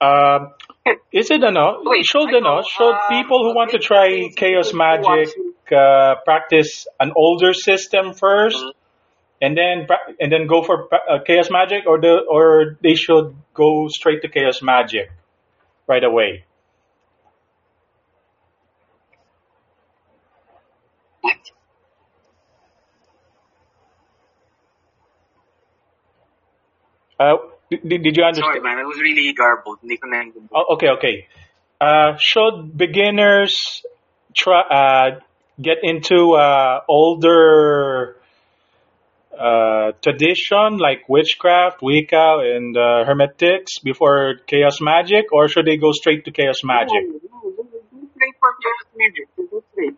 Um, is it enough? Wait, should know, enough? Should uh, people who want to try chaos people who want magic uh, practice an older system 1st Mhm. and then and then go for uh, chaos magic, or the or they should go straight to chaos magic right away? Uh, did, did you understand? Sorry, man. It was really garbled. Hindi ko na- Oh, okay, okay. Uh, should beginners try uh, get into uh, older uh, tradition like witchcraft, Wicca, and uh, Hermetics before Chaos Magic, or should they go straight to Chaos Magic? No, no, go- go straight for chaos magic. Go straight.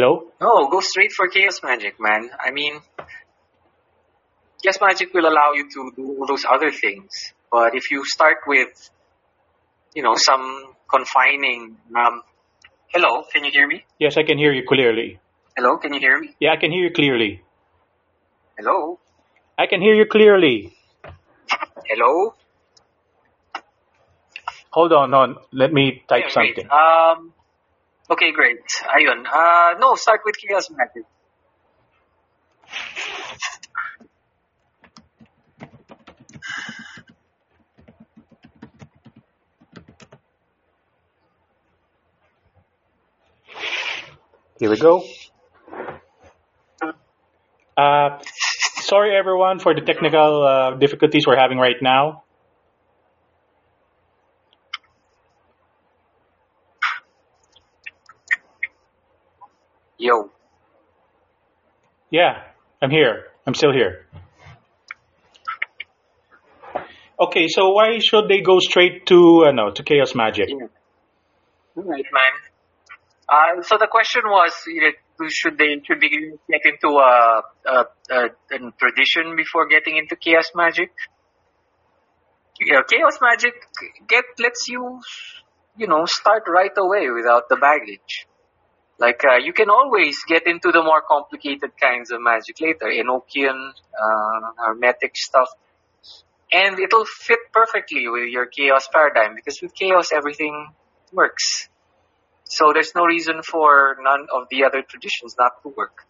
Hello. No, go straight for chaos magic, man. I mean, chaos magic will allow you to do all those other things. But if you start with, you know, some confining, um, hello, can you hear me? Yes, I can hear you clearly. Hello, can you hear me? Yeah, I can hear you clearly. Hello, I can hear you clearly. hello. Hold on, on. Let me type Yeah, something. Um, okay, great. Ayun. Uh, no, start with chaos magic. Here we go. Uh, sorry, everyone, for the technical uh, difficulties we're having right now. Yo. Yeah, I'm here. I'm still here. Okay, so why should they go straight to uh, no to chaos magic? Yeah. All right, man. Uh, so the question was, you know, should they should we get into a, a, a, a tradition before getting into chaos magic? You know, chaos magic get lets you, you know, start right away without the baggage. Like uh, you can always get into the more complicated kinds of magic later, Enochian, uh, hermetic stuff, and it'll fit perfectly with your chaos paradigm because with chaos everything works. So there's no reason for none of the other traditions not to work.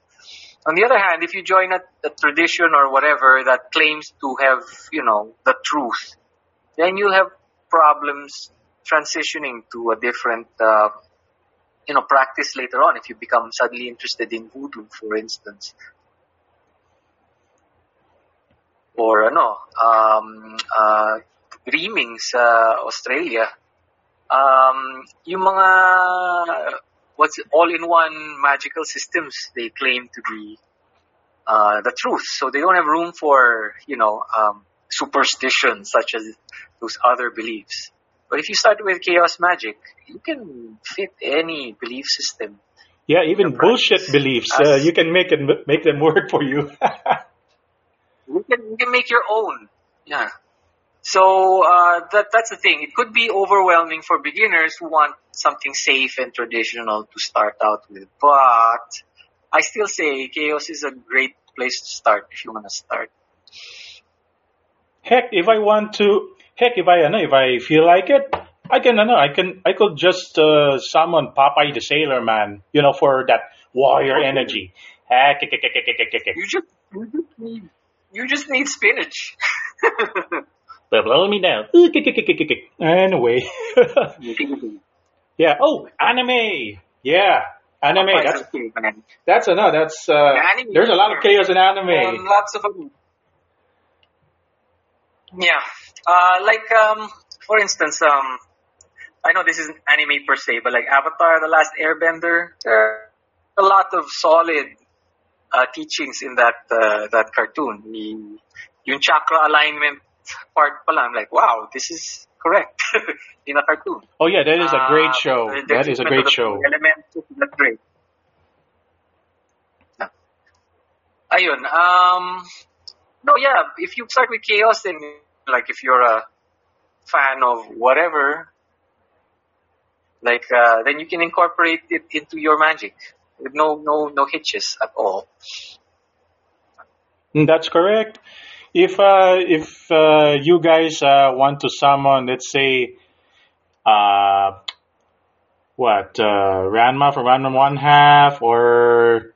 On the other hand, if you join a, a tradition or whatever that claims to have, you know, the truth, then you'll have problems transitioning to a different, uh, you know, practice later on if you become suddenly interested in voodoo, for instance. Or, ano, um, uh, dreaming sa Australia um, yung mga what's all-in-one magical systems they claim to be uh, the truth. So they don't have room for you know um, superstition such as those other beliefs. But if you start with chaos magic, you can fit any belief system. Yeah, even bullshit beliefs, uh, you can make it make them work for you. you can you can make your own. Yeah. So uh, that that's the thing. It could be overwhelming for beginners who want something safe and traditional to start out with, but I still say chaos is a great place to start if you want to start. Heck, if I want to, heck, if I know, if I feel like it, I can, I know, I can, I could just uh, summon Popeye the Sailor Man, you know, for that warrior energy. Heck, heck, heck, heck, heck, heck. You just, you just need, you just need spinach. but blow me down. Anyway. yeah. Oh, anime. Yeah. Anime. That's that's no. That's uh, there's a lot of chaos in anime. Lots of them. Yeah, uh, like um, for instance, um, I know this isn't anime per se, but like Avatar: The Last Airbender, there are a lot of solid uh, teachings in that uh, that cartoon. The yung chakra alignment part pala, I'm like, wow, this is correct in a cartoon. Oh yeah, that is a great uh, show. that is a great show. Elements, that's great. Ayun, um, no, yeah, if you start with chaos, then like if you're a fan of whatever, like uh, then you can incorporate it into your magic with no no no hitches at all. Mm, that's correct if uh, if uh, you guys uh, want to summon, let's say, uh, what uh, Ranma from Ranma One Half, or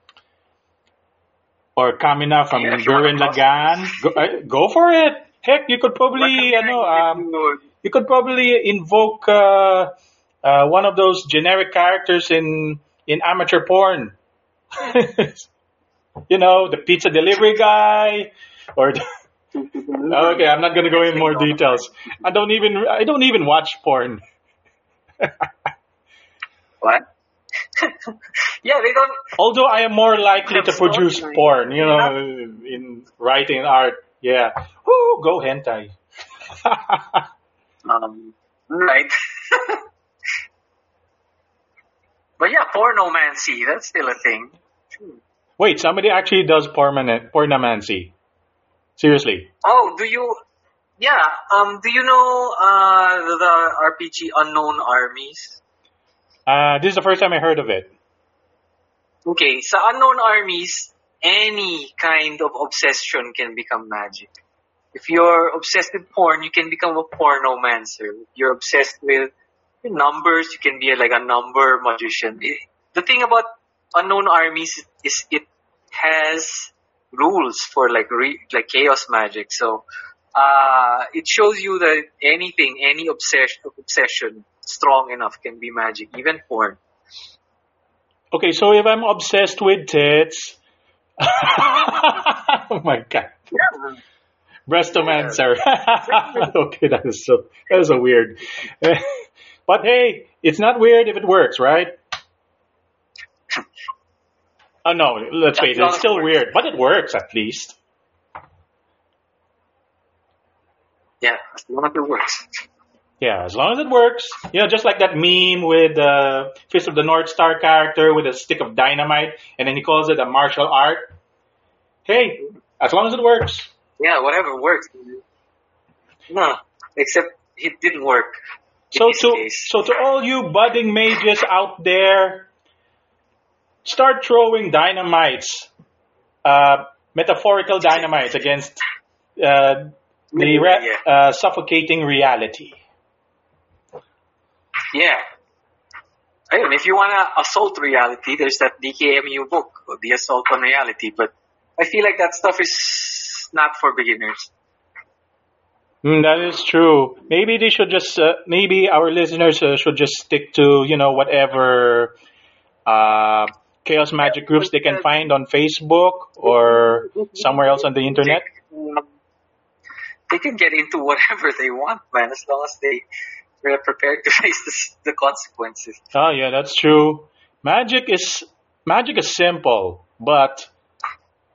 or Kamina from yeah, Gurren Lagann, go, uh, go, for it. Heck, you could probably, you know, um, you could probably invoke uh, uh, one of those generic characters in in amateur porn. you know, the pizza delivery guy, or. The, okay, I'm not gonna go in more details. I don't even I don't even watch porn. what? yeah, they don't. Although I am more likely to produce porn, you know, in writing art. Yeah. Woo, go hentai. um, right. but yeah, pornomancy, that's still a thing. Wait, somebody actually does pornomancy. pornomancy. Seriously. Oh, do you? Yeah. Um. Do you know uh the RPG Unknown Armies? Uh, this is the first time I heard of it. Okay, so Unknown Armies, any kind of obsession can become magic. If you're obsessed with porn, you can become a pornomancer. If you're obsessed with numbers, you can be like a number magician. The thing about Unknown Armies is it has rules for like re, like chaos magic. So uh, it shows you that anything, any obsession, obsession strong enough can be magic, even porn. Okay, so if I'm obsessed with tits, oh my god, yeah. breastomancer. Yeah. okay, that is so that is so weird. but hey, it's not weird if it works, right? Oh no, let's wait. It's still weird, but it works at least. Yeah, as long as it works. Yeah, as long as it works. You know, just like that meme with the uh, Fist of the North Star character with a stick of dynamite, and then he calls it a martial art. Hey, as long as it works. Yeah, whatever works. No, except it didn't work. So to case. so to all you budding mages out there, start throwing dynamites, uh, metaphorical dynamites against uh, the re- uh, suffocating reality. Yeah. I mean, if you want to assault reality, there's that DKMU book, The Assault on Reality, but I feel like that stuff is not for beginners. Mm, that is true. Maybe they should just, uh, maybe our listeners uh, should just stick to, you know, whatever uh, chaos magic groups they can find on Facebook or somewhere else on the internet? They can get into whatever they want, man, as long as they are prepared to face the, the consequences. Oh, yeah, that's true. Magic is magic is simple, but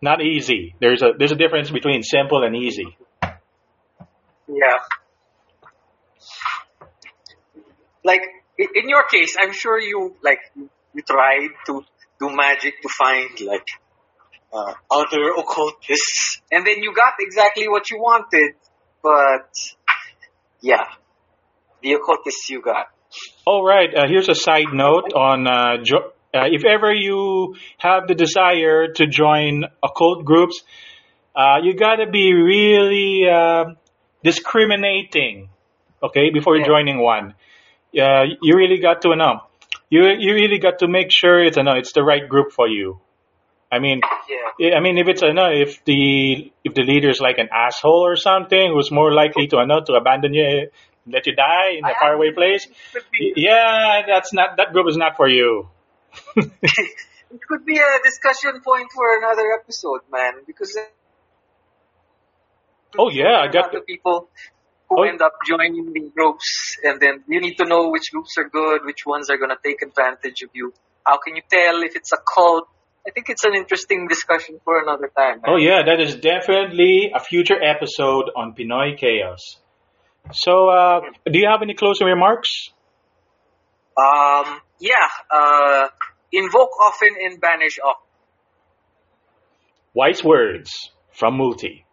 not easy. There's a there's a difference between simple and easy. Yeah. Like in your case, I'm sure you like you you tried to do magic to find like uh, other occultists, and then you got exactly what you wanted. But yeah, the occultists you got. All right. Uh, here's a side note on uh, jo- uh, if ever you have the desire to join occult groups, uh, you got to be really uh, discriminating, okay, before Yeah. joining one. Uh, you really got to know. You you really got to make sure it's uh, no, it's the right group for you. I mean, Yeah. I mean, if it's if the if the leader is like an asshole or something, who's more likely to uh, no, to abandon you, let you die in a faraway place. Yeah, that's not that group is not for you. it could be a discussion point for another episode, man. Because Oh yeah, I got the people who Oh. end up joining the groups, and then you need to know which groups are good, which ones are going to take advantage of you. How can you tell if it's a cult? I think it's an interesting discussion for another time. man. Oh yeah, that is definitely a future episode on Pinoy Chaos. So, uh, do you have any closing remarks? Um, yeah. Uh, invoke often and banish often. Wise words from Multi.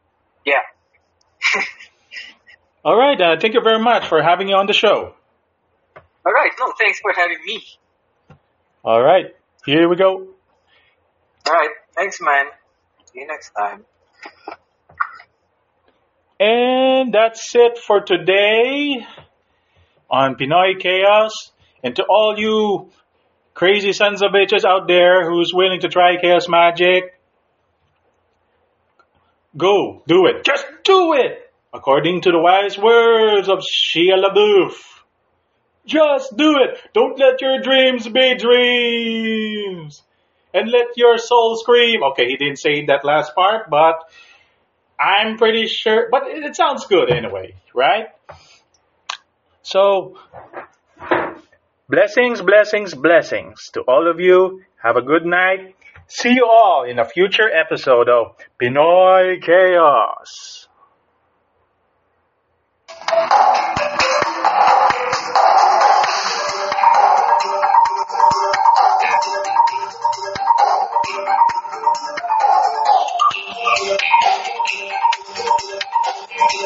Yeah. All right, uh, thank you very much for having you on the show. All right. No, thanks for having me. All right, here we go. All right. Thanks, man. See you next time. And that's it for today on Pinoy Chaos. And to all you crazy sons of bitches out there who's willing to try chaos magic, go, do it. Just do it! According to the wise words of Shia LaBeouf. Just do it! Don't let your dreams be dreams! And let your soul scream. Okay, he didn't say that last part, but I'm pretty sure, but it, sounds good anyway, right? So, blessings, blessings, blessings to all of you. Have a good night. See you all in a future episode of Pinoy Chaos. Thank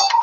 you.